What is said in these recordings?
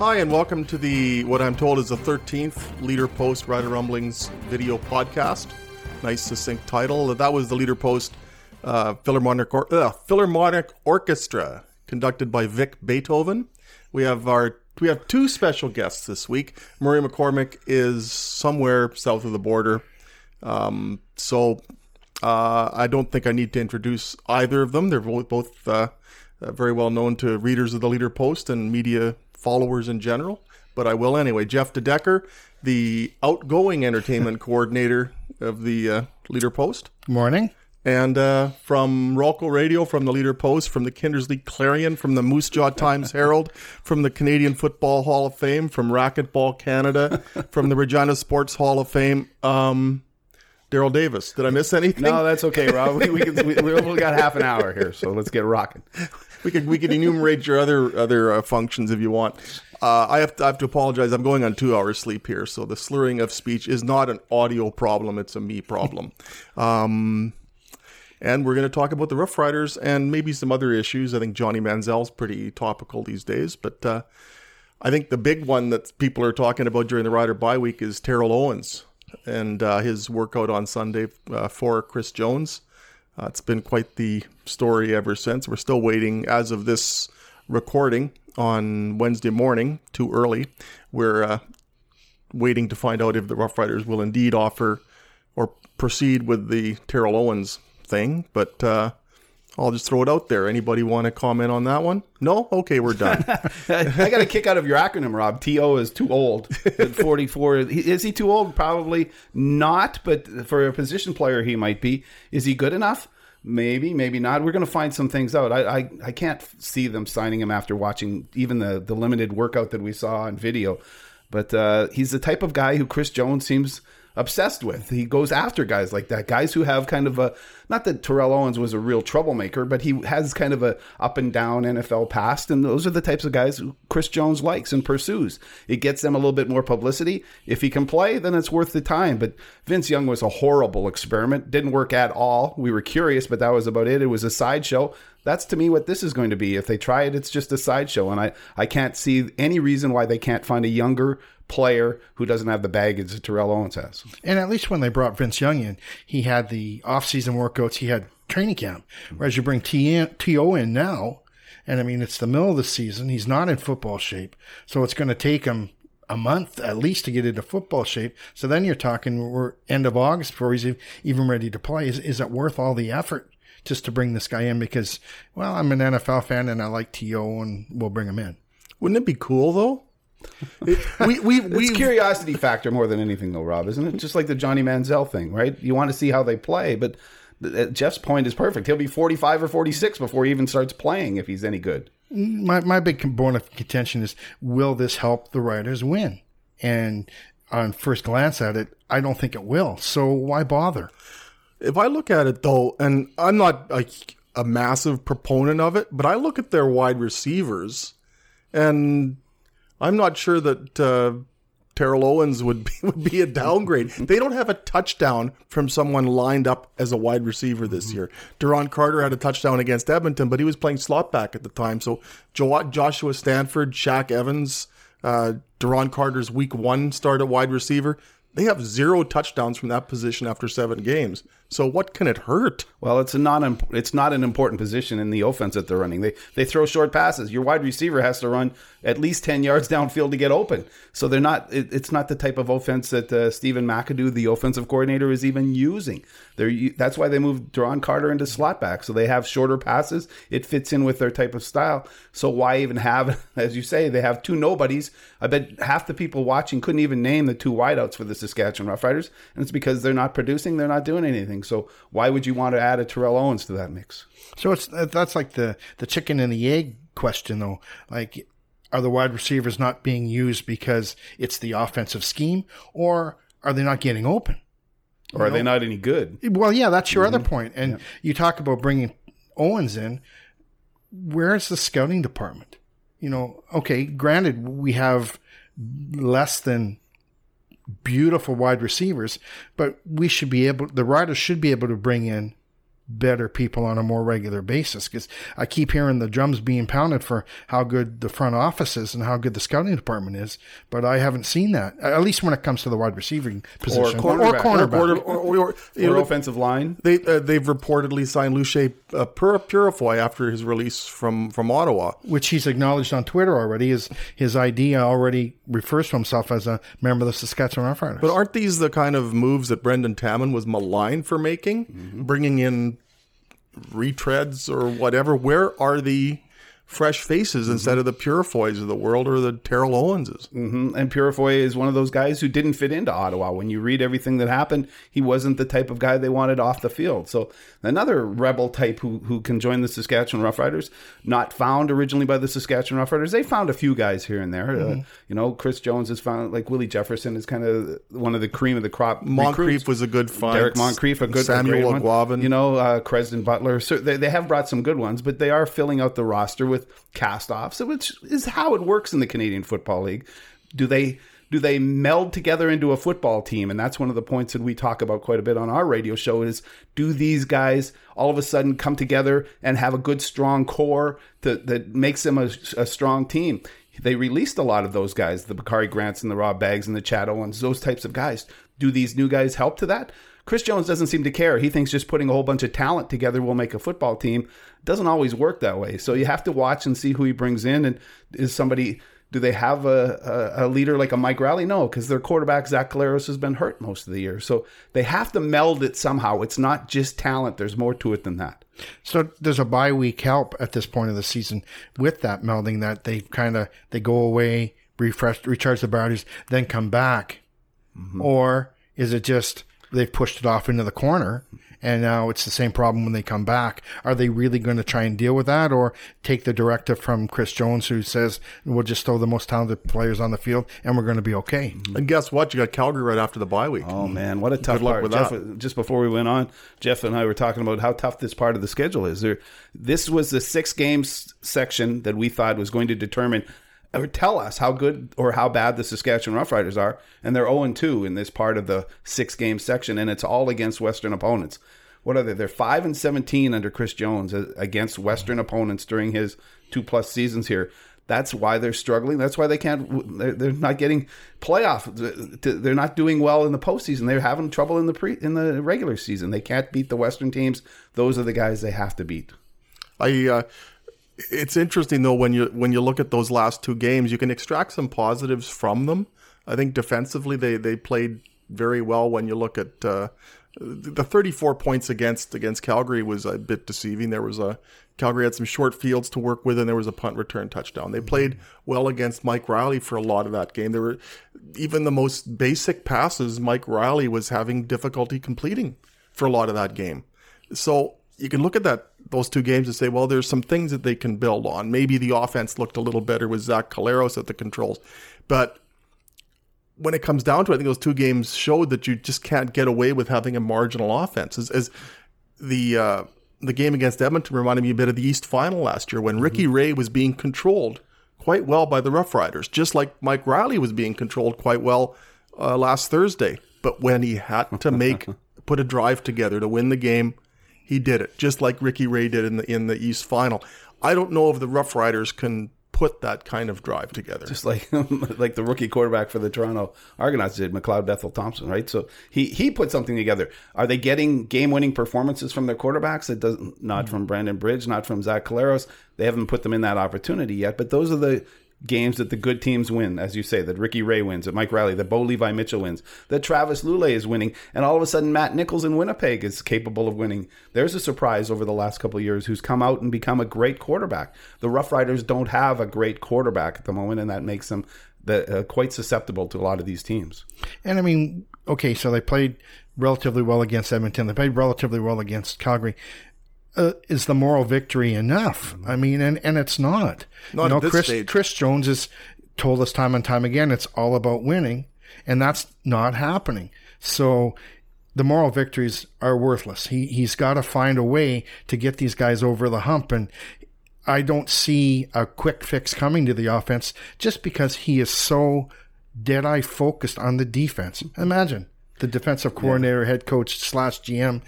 Hi, and welcome to the what I'm told is the 13th Leader Post Rider Rumblings video podcast. Nice, succinct title. That was the Leader Post uh, Philharmonic, or- uh, Philharmonic Orchestra, conducted by Vic Beethoven. We have our we have two special guests this week. Murray McCormick is somewhere south of the border, um, so uh, I don't think I need to introduce either of them. They're both, uh, uh, very well known to readers of the Leader Post and media followers in general. But I will anyway. Jeff DeDekker, the outgoing entertainment coordinator of the uh, Leader Post. Morning. And uh, from Rawlco Radio, from the Leader Post, from the Kindersley Clarion, from the Moose Jaw Times Herald, from the Canadian Football Hall of Fame, from Racquetball Canada, from the Regina Sports Hall of Fame. Um, Darrell Davis. Did I miss anything? No, that's okay, Rob. We, we, can, we, we only got half an hour here, so let's get rocking. We could we could enumerate your other other uh, functions if you want. Uh, I have to I have to apologize. I'm going on two hours sleep here, so the slurring of speech is not an audio problem; it's a me problem. Um, and we're going to talk about the Rough Riders and maybe some other issues. I think Johnny Manziel's pretty topical these days, but uh, I think the big one that people are talking about during the Rider bye week is Terrell Owens and uh, his workout on Sunday uh, for Chris Jones. Uh, it's been quite the story ever since. We're still waiting, as of this recording on Wednesday morning, too early. We're uh, waiting to find out if the Rough Riders will indeed offer or proceed with the Terrell Owens thing. But uh, I'll just throw it out there. Anybody want to comment on that one? No? Okay, we're done. I got a kick out of your acronym, Rob. TO is too old. At 44. Is he too old? Probably not, but for a position player, he might be. Is he good enough? Maybe, maybe not. We're going to find some things out. I, I, I can't see them signing him after watching even the, the limited workout that we saw on video. But uh, he's the type of guy who Chris Jones seems obsessed with. He goes after guys like that, guys who have kind of a not that Terrell Owens was a real troublemaker, but he has kind of a up and down NFL past, and those are the types of guys who Chris Jones likes and pursues. It gets them a little bit more publicity. If he can play, then it's worth the time. But Vince Young was a horrible experiment. Didn't work at all. We were curious, but that was about it. It was a sideshow that's to me what this is going to be. If they try it, it's just a sideshow. And I, I can't see any reason why they can't find a younger player who doesn't have the baggage that Terrell Owens has. And at least when they brought Vince Young in, he had the off-season workouts, he had training camp. Whereas you bring T.O. in now, and I mean, it's the middle of the season. He's not in football shape. So it's going to take him a month at least to get into football shape. So then you're talking we're end of August before he's even ready to play. Is, is it worth all the effort? Just to bring this guy in because, well, I'm an NFL fan and I like T.O. and we'll bring him in. Wouldn't it be cool though? It, we we we it's curiosity factor more than anything though, Rob, isn't it? Just like the Johnny Manziel thing, right? You want to see how they play, but uh, Jeff's point is perfect. He'll be 45 or 46 before he even starts playing if he's any good. My my big bone of contention is will this help the Riders win? And on first glance at it, I don't think it will. So why bother? If I look at it though, and I'm not a, a massive proponent of it, but I look at their wide receivers, and I'm not sure that uh, Terrell Owens would be, would be a downgrade. they don't have a touchdown from someone lined up as a wide receiver this mm-hmm. year. Duron Carter had a touchdown against Edmonton, but he was playing slot back at the time. So jo- Joshua Stanford, Shaq Evans, uh, Duron Carter's week one start at wide receiver. They have zero touchdowns from that position after seven games. So what can it hurt? Well, it's a non it's not an important position in the offense that they're running. They they throw short passes. Your wide receiver has to run at least ten yards downfield to get open. So they're not. It, it's not the type of offense that uh, Stephen McAdoo, the offensive coordinator, is even using. They're that's why they moved Duron Carter into slot back. So they have shorter passes. It fits in with their type of style. So why even have, as you say, they have two nobodies. I bet half the people watching couldn't even name the two wideouts for the Saskatchewan Roughriders, and it's because they're not producing. They're not doing anything. So why would you want to add a Terrell Owens to that mix? So it's that's like the the chicken and the egg question, though. Like, are the wide receivers not being used because it's the offensive scheme, or are they not getting open? Or are know? they not any good? Well, yeah, that's your mm-hmm. other point. And yeah. you talk about bringing Owens in. Where's the scouting department? You know, okay, granted, we have less than beautiful wide receivers, but we should be able, the riders should be able to bring in better people on a more regular basis because I keep hearing the drums being pounded for how good the front office is and how good the scouting department is, but I haven't seen that at least when it comes to the wide receiving position cornerback. cornerback. Or, or, or, or, you Or know, offensive line. they uh, they've reportedly signed Luce uh, Purifoy after his release from from Ottawa. which he's acknowledged on Twitter already. His his ID already refers to himself as a member of the Saskatchewan Roughriders. But aren't these the kind of moves that Brendan Taman was maligned for making, bringing in retreads or whatever? Where are the fresh faces instead of the Purifoys of the world or the Terrell Owenses? Mhm. And Purifoy is one of those guys who didn't fit into Ottawa. When you read everything that happened, he wasn't the type of guy they wanted off the field. So another rebel type who, who can join the Saskatchewan Roughriders, not found originally by the Saskatchewan Roughriders. They found a few guys here and there. Uh, you know, Chris Jones has found like Willie Jefferson is kind of one of the cream of the crop. Moncrief recruits. was a good find. Derek Moncrief, a good Samuel a great one. Eguavoen. You know, uh, Crezdon Butler. So they, they have brought some good ones, but they are filling out the roster with cast-offs, which is how it works in the Canadian Football League. Do they do they meld together into a football team? And that's one of the points that we talk about quite a bit on our radio show is do these guys all of a sudden come together and have a good strong core that, that makes them a, a strong team? They released a lot of those guys, the Bakari Grants and the Rob Baggs and the Chad Owens, those types of guys. Do these new guys help to that? Chris Jones doesn't seem to care. He thinks just putting a whole bunch of talent together will make a football team. Doesn't always work that way. So you have to watch and see who he brings in. And is somebody, do they have a, a, a leader like a Mike Reilly? No, because their quarterback, Zach Collaros, has been hurt most of the year. So they have to meld it somehow. It's not just talent, there's more to it than that. So there's a bye week help at this point of the season with that melding that they kind of they go away, refresh, recharge the batteries, then come back, mm-hmm. or is it just they've pushed it off into the corner and now it's the same problem when they come back? Are they really going to try and deal with that, or take the directive from Chris Jones who says we'll just throw the most talented players on the field and we're going to be okay? And guess what? You got Calgary right after the bye week. Oh man, what a tough Good luck part. with Jeff, that. Just before we went on, Jeff and I were talking about how tough this part of the schedule is. There, this was the six games section that we thought was going to determine or tell us how good or how bad the Saskatchewan Roughriders are, and they're 0 2 in this part of the six game section, and it's all against Western opponents. What are they? They're five and seventeen under Chris Jones uh, against Western opponents during his two plus seasons here. That's why they're struggling. That's why they can't. They're, they're not getting playoff. They're not doing well in the postseason. They're having trouble in the pre in the regular season. They can't beat the Western teams. Those are the guys they have to beat. I uh, it's interesting though when you when you look at those last two games, you can extract some positives from them. I think defensively they they played very well. When you look at uh, the 34 points against against Calgary was a bit deceiving. There was a Calgary had some short fields to work with, and there was a punt return touchdown. They played well against Mike Reilly for a lot of that game. There were even the most basic passes Mike Reilly was having difficulty completing for a lot of that game. So you can look at that those two games and say, well, there's some things that they can build on. Maybe the offense looked a little better with Zach Collaros at the controls, but when it comes down to it, I think those two games showed that you just can't get away with having a marginal offense. As, as the uh, the game against Edmonton reminded me a bit of the East Final last year when Ricky Ray was being controlled quite well by the Rough Riders, just like Mike Reilly was being controlled quite well uh, last Thursday. But when he had to make put a drive together to win the game, he did it, just like Ricky Ray did in the in the East Final. I don't know if the Rough Riders can put that kind of drive together. just like like the rookie quarterback for the Toronto Argonauts did, McLeod Bethel Thompson, right? So he he put something together. Are they getting game winning performances from their quarterbacks? It doesn't not hmm. from Brandon Bridge, not from Zach Caleros. They haven't put them in that opportunity yet. But those are the games that the good teams win, as you say, that Ricky Ray wins, that Mike Reilly, that Bo Levi Mitchell wins, that Travis Lulay is winning, and all of a sudden Matt Nichols in Winnipeg is capable of winning. There's a surprise over the last couple of years who's come out and become a great quarterback. The Rough Riders don't have a great quarterback at the moment, and that makes them the, uh, quite susceptible to a lot of these teams. And I mean, okay, so they played relatively well against Edmonton. They played relatively well against Calgary. Uh, is the moral victory enough? I mean, and, and it's not. Not you know, at this Chris, stage. Chris Jones has told us time and time again it's all about winning, and that's not happening. So the moral victories are worthless. He he's got to find a way to get these guys over the hump, and I don't see a quick fix coming to the offense just because he is so dead eye focused on the defense. Imagine the defensive coordinator, head coach slash GM,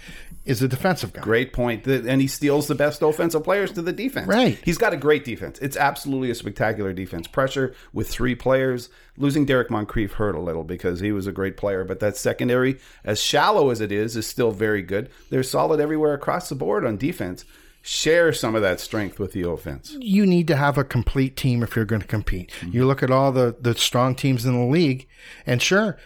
is a defensive guy. Great point. And he steals the best offensive players to the defense. Right. He's got a great defense. It's absolutely a spectacular defense. Pressure with three players. Losing Derek Moncrief hurt a little because he was a great player, but that secondary, as shallow as it is, is still very good. They're solid everywhere across the board on defense. Share some of that strength with the offense. you need to have a complete team if you're going to compete. You look at all the, the strong teams in the league, and sure,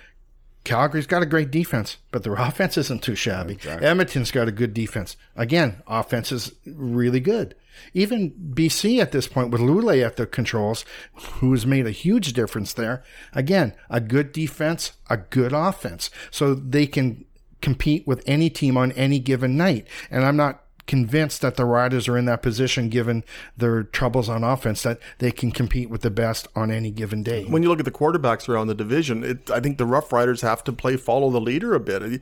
Calgary's got a great defense, but their offense isn't too shabby. Edmonton's got a good defense. Again, offense is really good. Even BC at this point with Lulay at the controls, who's made a huge difference there. Again, a good defense, a good offense. So they can compete with any team on any given night. And I'm not convinced that the Riders are in that position, given their troubles on offense, that they can compete with the best on any given day. when you look at the quarterbacks around the division, it, I think the Rough Riders have to play follow the leader a bit.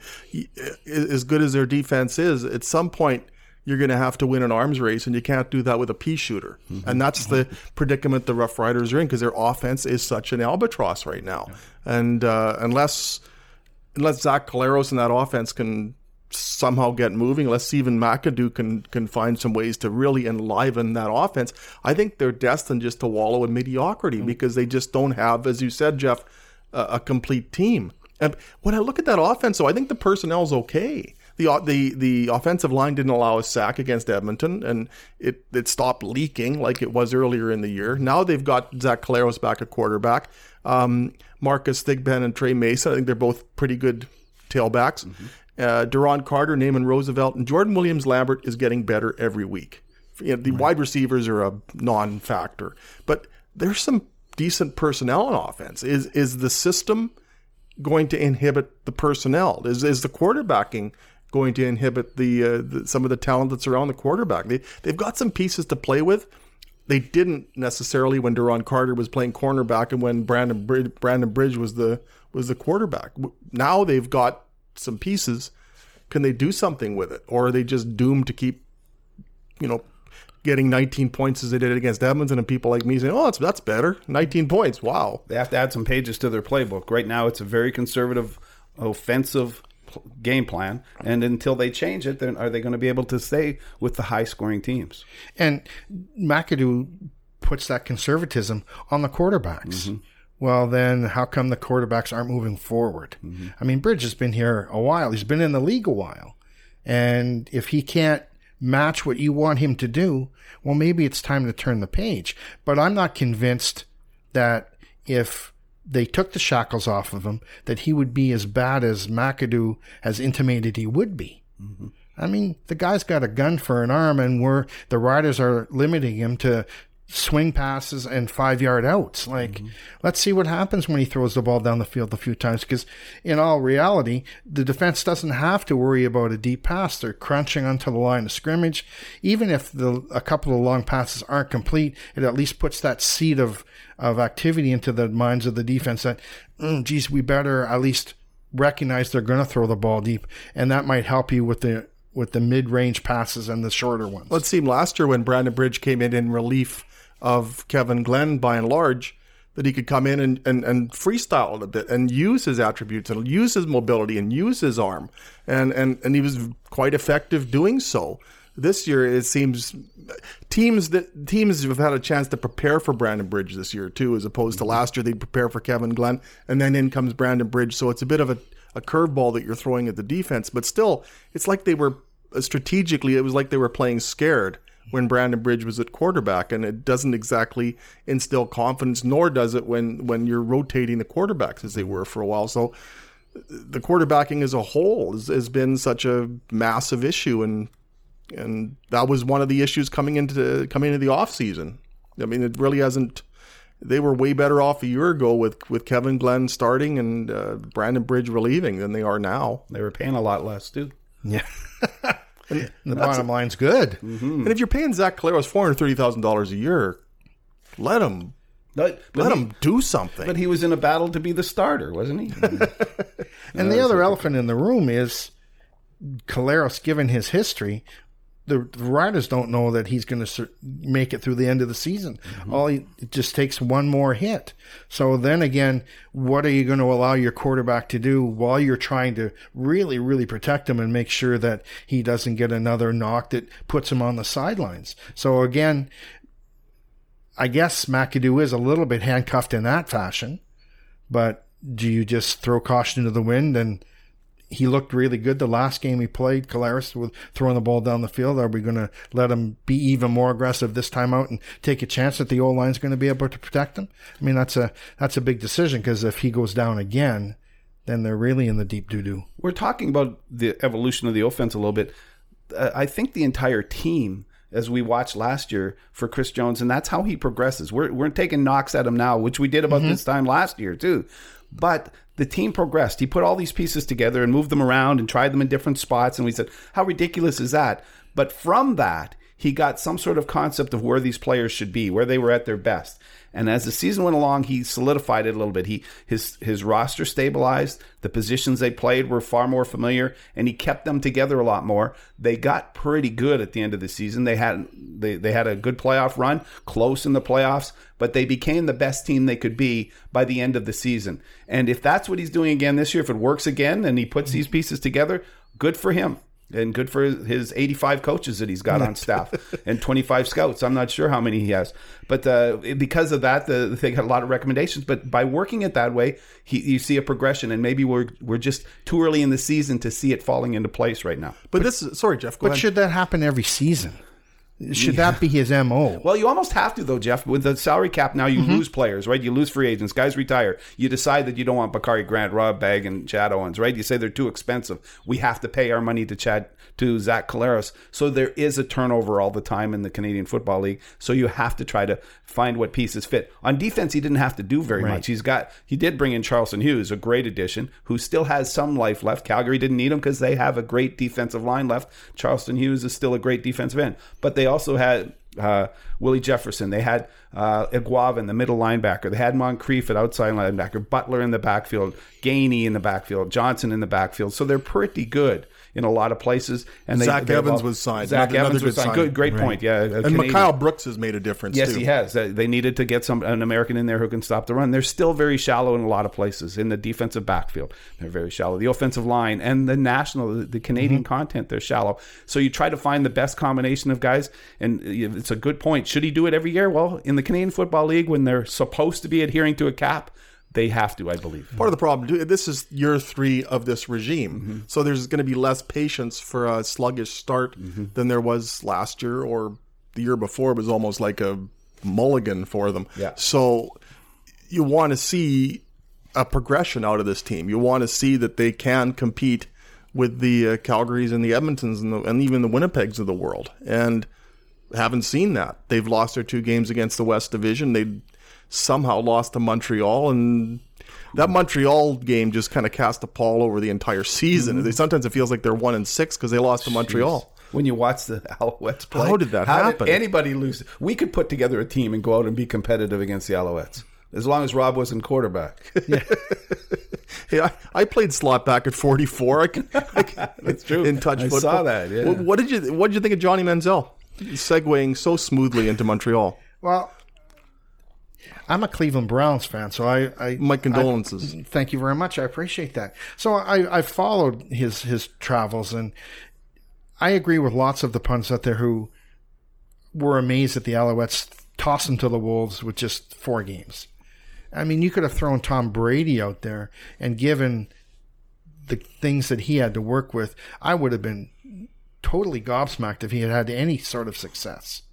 As good as their defense is, at some point you're going to have to win an arms race, and you can't do that with a pea shooter. And that's the predicament the Rough Riders are in because their offense is such an albatross right now. And uh, unless unless Zach Collaros and that offense can somehow get moving, unless Stephen McAdoo can can find some ways to really enliven that offense, I think they're destined just to wallow in mediocrity because they just don't have, as you said, Jeff, a, a complete team. And when I look at that offense, though, I think the personnel's okay. The, the the offensive line didn't allow a sack against Edmonton, and it, it stopped leaking like it was earlier in the year. Now they've got Zach Collaros back at quarterback. Um, Marcus Thigpen and Trey Mason, I think they're both pretty good tailbacks. Uh, Duron Carter, Naaman Roosevelt, and Jordan Williams Lambert is getting better every week. You know, the wide receivers are a non-factor, but there's some decent personnel on offense. Is is the system going to inhibit the personnel? Is is the quarterbacking going to inhibit the, uh, the some of the talent that's around the quarterback? They they've got some pieces to play with. They didn't necessarily when Duron Carter was playing cornerback and when Brandon Bridge, Brandon Bridge was the was the quarterback. Now they've got some pieces. Can they do something with it, or are they just doomed to keep, you know, getting 19 points as they did against Edmonton, and people like me saying, "Oh, that's that's better, 19 points, wow." They have to add some pages to their playbook. Right now, it's a very conservative, offensive game plan, and until they change it, then are they going to be able to stay with the high-scoring teams? And McAdoo puts that conservatism on the quarterbacks. Mm-hmm. Well, then how come the quarterbacks aren't moving forward? Mm-hmm. I mean, Bridge has been here a while. He's been in the league a while. And if he can't match what you want him to do, well, maybe it's time to turn the page. But I'm not convinced that if they took the shackles off of him, that he would be as bad as McAdoo has intimated he would be. Mm-hmm. I mean, the guy's got a gun for an arm, and we're the riders are limiting him to swing passes and five yard outs. Like, let's see what happens when he throws the ball down the field a few times. Because in all reality, the defense doesn't have to worry about a deep pass. They're crunching onto the line of scrimmage. Even if the a couple of long passes aren't complete, it at least puts that seed of of activity into the minds of the defense that, mm, geez, we better at least recognize they're going to throw the ball deep, and that might help you with the with the mid range passes and the shorter ones. Well, it seemed last year when Brandon Bridge came in in relief of Kevin Glenn by and large that he could come in and, and, and freestyle a bit and use his attributes and use his mobility and use his arm. And, and, and he was quite effective doing so. This year, it seems teams that teams have had a chance to prepare for Brandon Bridge this year too, as opposed to last year they prepare for Kevin Glenn, and then in comes Brandon Bridge. So it's a bit of a, a curveball that you're throwing at the defense, but still, it's like they were uh, strategically. It was like they were playing scared when Brandon Bridge was at quarterback, and it doesn't exactly instill confidence, nor does it when when you're rotating the quarterbacks as they were for a while. So the quarterbacking as a whole has, has been such a massive issue, and and that was one of the issues coming into coming into the off season. I mean, it really hasn't. They were way better off a year ago with with Kevin Glenn starting and uh, Brandon Bridge relieving than they are now. They were paying a lot less too. yeah. And the bottom line's good. Mm-hmm. And if you're paying Zach Collaros four hundred thirty thousand dollars a year, let him But, let he, him do something. But he was in a battle to be the starter, wasn't he? And the other elephant in the room is Collaros, given his history, the, the riders don't know that he's going to make it through the end of the season. Mm-hmm. All he, it just takes one more hit. So then again, what are you going to allow your quarterback to do while you're trying to really, really protect him and make sure that he doesn't get another knock that puts him on the sidelines? So again, I guess McAdoo is a little bit handcuffed in that fashion, but do you just throw caution to the wind and he looked really good the last game he played, Collaros, with throwing the ball down the field. Are we going to let him be even more aggressive this time out and take a chance that the O line's going to be able to protect him? I mean, that's a that's a big decision because if he goes down again, then they're really in the deep doo doo. We're talking about the evolution of the offense a little bit. I think the entire team as we watched last year for Chris Jones, and that's how he progresses. We're, we're taking knocks at him now, which we did about mm-hmm. this time last year too. But the team progressed. He put all these pieces together and moved them around and tried them in different spots. And we said, how ridiculous is that? But from that, he got some sort of concept of where these players should be, where they were at their best. And as the season went along, he solidified it a little bit. He his his roster stabilized. The positions they played were far more familiar, and he kept them together a lot more. They got pretty good at the end of the season. They had they, they had a good playoff run, close in the playoffs, but they became the best team they could be by the end of the season. And if that's what he's doing again this year, if it works again and he puts these pieces together, good for him and good for his 85 coaches that he's got on staff and 25 scouts. I'm not sure how many he has, but uh, because of that, the, they got a lot of recommendations. But by working it that way, he, you see a progression, and maybe we're we're just too early in the season to see it falling into place right now. But, but this, sorry, Jeff. but ahead. should that happen every season? Should yeah. that be his MO? Well, you almost have to, though, Jeff. With the salary cap now, you mm-hmm. lose players, right? You lose free agents. Guys retire. You decide that you don't want Bakari Grant, Rob Bagg, and Chad Owens, right? You say they're too expensive. We have to pay our money to Chad, to Zach Collaros. So there is a turnover all the time in the Canadian Football League. So you have to try to find what pieces fit. On defense, he didn't have to do very right. much. He's got, he did bring in Charleston Hughes, a great addition, who still has some life left. Calgary didn't need him because they have a great defensive line left. Charleston Hughes is still a great defensive end. But they also had, uh, Willie Jefferson. They had uh, Eguavoen, the middle linebacker. They had Moncrief at outside linebacker. Butler in the backfield. Gainey in the backfield. Johnson in the backfield. So they're pretty good in a lot of places. And they, Zach Evans was signed. Zach another, Evans another was signed. Good, great right. point. Yeah, and Mikhail Brooks has made a difference. Yes, too. he has. They needed to get some an American in there who can stop the run. They're still very shallow in a lot of places in the defensive backfield. They're very shallow. The offensive line and the national, the Canadian mm-hmm. content, they're shallow. So you try to find the best combination of guys, and it's a good point. Should he do it every year? Well, in the Canadian Football League, when they're supposed to be adhering to a cap they have to, I believe. Part of the problem, too, this is year three of this regime. Mm-hmm. So there's going to be less patience for a sluggish start mm-hmm. than there was last year or the year before. It was almost like a mulligan for them. Yeah. So you want to see a progression out of this team. You want to see that they can compete with the uh, Calgarys and the Edmontons and, the, and even the Winnipegs of the world. And haven't seen that. They've lost their two games against the West Division. They somehow lost to Montreal, and that Montreal game just kind of cast a pall over the entire season. Mm-hmm. Sometimes it feels like they're one and six because they lost to Montreal. Jeez. When you watch the Alouettes play, how did that how happen? Did anybody lose? We could put together a team and go out and be competitive against the Alouettes as long as Rob wasn't quarterback. Yeah. hey, I, I, played slot back at 44. I can, I can, That's true. In touch I football. saw that. Yeah. What, what, did you What did you think of Johnny Manziel segueing so smoothly into Montreal? Well, I'm a Cleveland Browns fan, so I, I my condolences. I, thank you very much. I appreciate that. So I, I followed his his travels, and I agree with lots of the pundits out there who were amazed at the Alouettes tossed tossing to the Wolves with just four games. I mean, you could have thrown Tom Brady out there and given the things that he had to work with. I would have been totally gobsmacked if he had had any sort of success.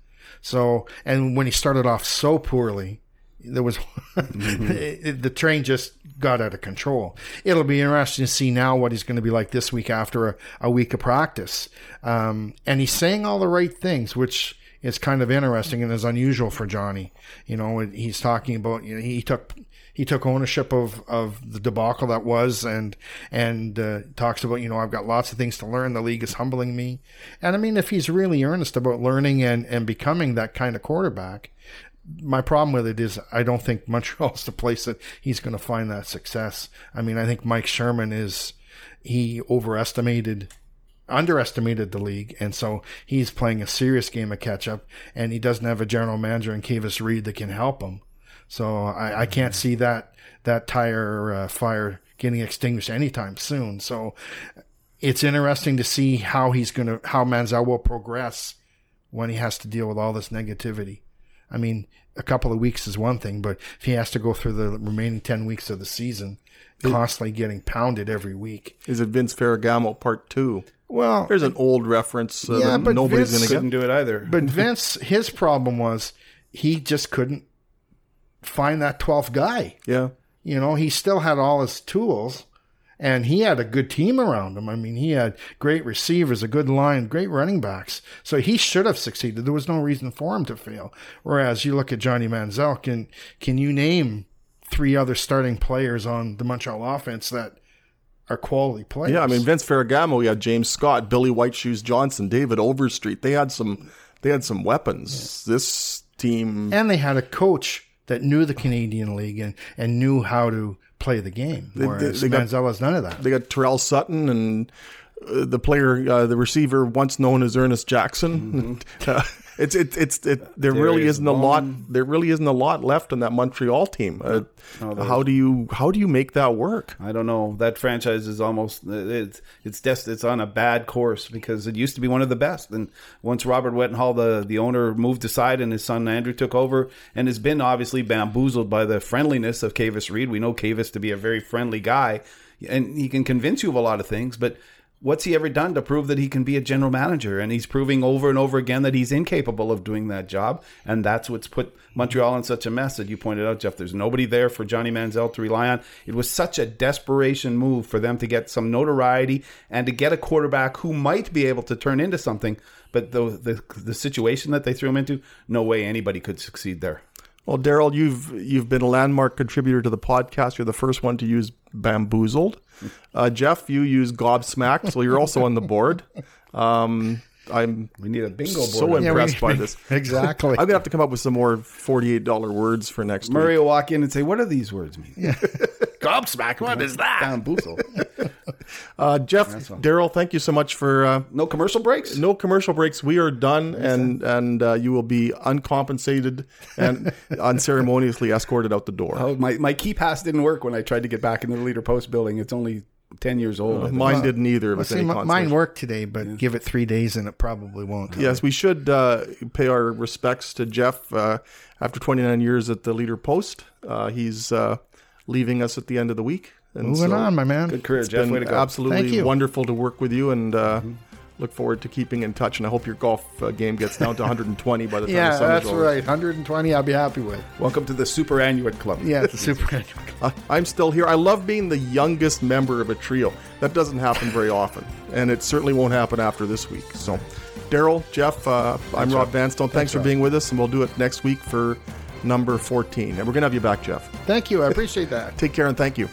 So, and when he started off so poorly, there was mm-hmm. the train just got out of control. It'll be interesting to see now what he's going to be like this week after a, a week of practice. Um, and he's saying all the right things, which is kind of interesting and is unusual for Johnny. You know, he's talking about you know he took he took ownership of, of the debacle that was and and uh, talks about you know I've got lots of things to learn. The league is humbling me, and I mean if he's really earnest about learning and and becoming that kind of quarterback, my problem with it is I don't think Montreal's the place that he's going to find that success. I mean, I think Mike Sherman is he overestimated underestimated the league, and so he's playing a serious game of catch up, and he doesn't have a general manager in Kavis Reed that can help him. So I, I can't see that that tire uh, fire getting extinguished anytime soon. So it's interesting to see how he's going to how Manziel will progress when he has to deal with all this negativity. I mean, a couple of weeks is one thing, but if he has to go through the remaining 10 weeks of the season, constantly getting pounded every week. Is it Vince Ferragamo part two? Well, There's an old reference uh, Yeah, that but nobody's Vince going to Couldn't do it either. but Vince, his problem was he just couldn't find that 12th guy. Yeah. You know, he still had all his tools and he had a good team around him. I mean, he had great receivers, a good line, great running backs. So he should have succeeded. There was no reason for him to fail. Whereas you look at Johnny Manziel, can, can you name three other starting players on the Montreal offense that are quality players? Yeah, I mean Vince Ferragamo, he had James Scott, Billy White Shoes Johnson, David Overstreet. They had some they had some weapons. This team and they had a coach that knew the Canadian League and, and knew how to play the game. Whereas they got- Manziel has none of that. they got Tyrell Sutton and uh, the player uh, the receiver once known as Ernest Jackson. Uh, it's it, it's it there really Darius isn't a lot there really isn't a lot left in that Montreal team. Uh, how do you how do you make that work? I don't know. That franchise is almost it's it's just it's on a bad course because it used to be one of the best. And once Robert Wetenhall, the the owner, moved aside and his son Andrew took over, and has been obviously bamboozled by the friendliness of Kavis Reed. We know Kavis to be a very friendly guy, and he can convince you of a lot of things, but. What's he ever done to prove that he can be a general manager? And he's proving over and over again that he's incapable of doing that job. And that's what's put Montreal in such a mess that you pointed out, Jeff. There's nobody there for Johnny Manziel to rely on. It was such a desperation move for them to get some notoriety and to get a quarterback who might be able to turn into something. But the the, the situation that they threw him into, no way anybody could succeed there. Well, Darrell, you've you've been a landmark contributor to the podcast. You're the first one to use bamboozled. Uh, Jeff, you use gobsmacked, so you're also on the board. Um, I'm We need a bingo board. so Yeah, we- impressed by this. Exactly. I'm gonna have to come up with some more forty-eight dollar words for next Murray week. will walk in and say, "What do these words mean?" Gobsmacked. What is that? Bamboozle. Uh, Jeff, Darrell, thank you so much for uh, No commercial breaks. no commercial breaks. We are done, and and uh, you will be uncompensated and unceremoniously escorted out the door. Oh, my my key pass didn't work when I tried to get back into the leader post building. It's only ten years old. I think. Mine didn't either. Well, see, any mi- consolation. mine worked today, but give it three days and it probably won't. Yes, we should uh, pay our respects to Jeff uh, after 29 years at the Leader Post. Uh, he's uh, leaving us at the end of the week. And Moving so on, my man. Good career, It's Jeff. Way to go. absolutely Thank you. wonderful to work with you, and uh, look forward to keeping in touch. And I hope your golf uh, game gets down to 120 by the time Yeah, the summer's that's over. right. 120, I'll be happy with. Welcome to the Superannuate Club. Yeah, the super. Uh, I'm still here. I love being the youngest member of a trio. That doesn't happen very often, and it certainly won't happen after this week. So, Darrell, Jeff, uh, I'm Rob Vanstone. Thanks, for being with us, and we'll do it next week for number 14. And we're going to have you back, Jeff. Thank you. I appreciate that. Take care and thank you.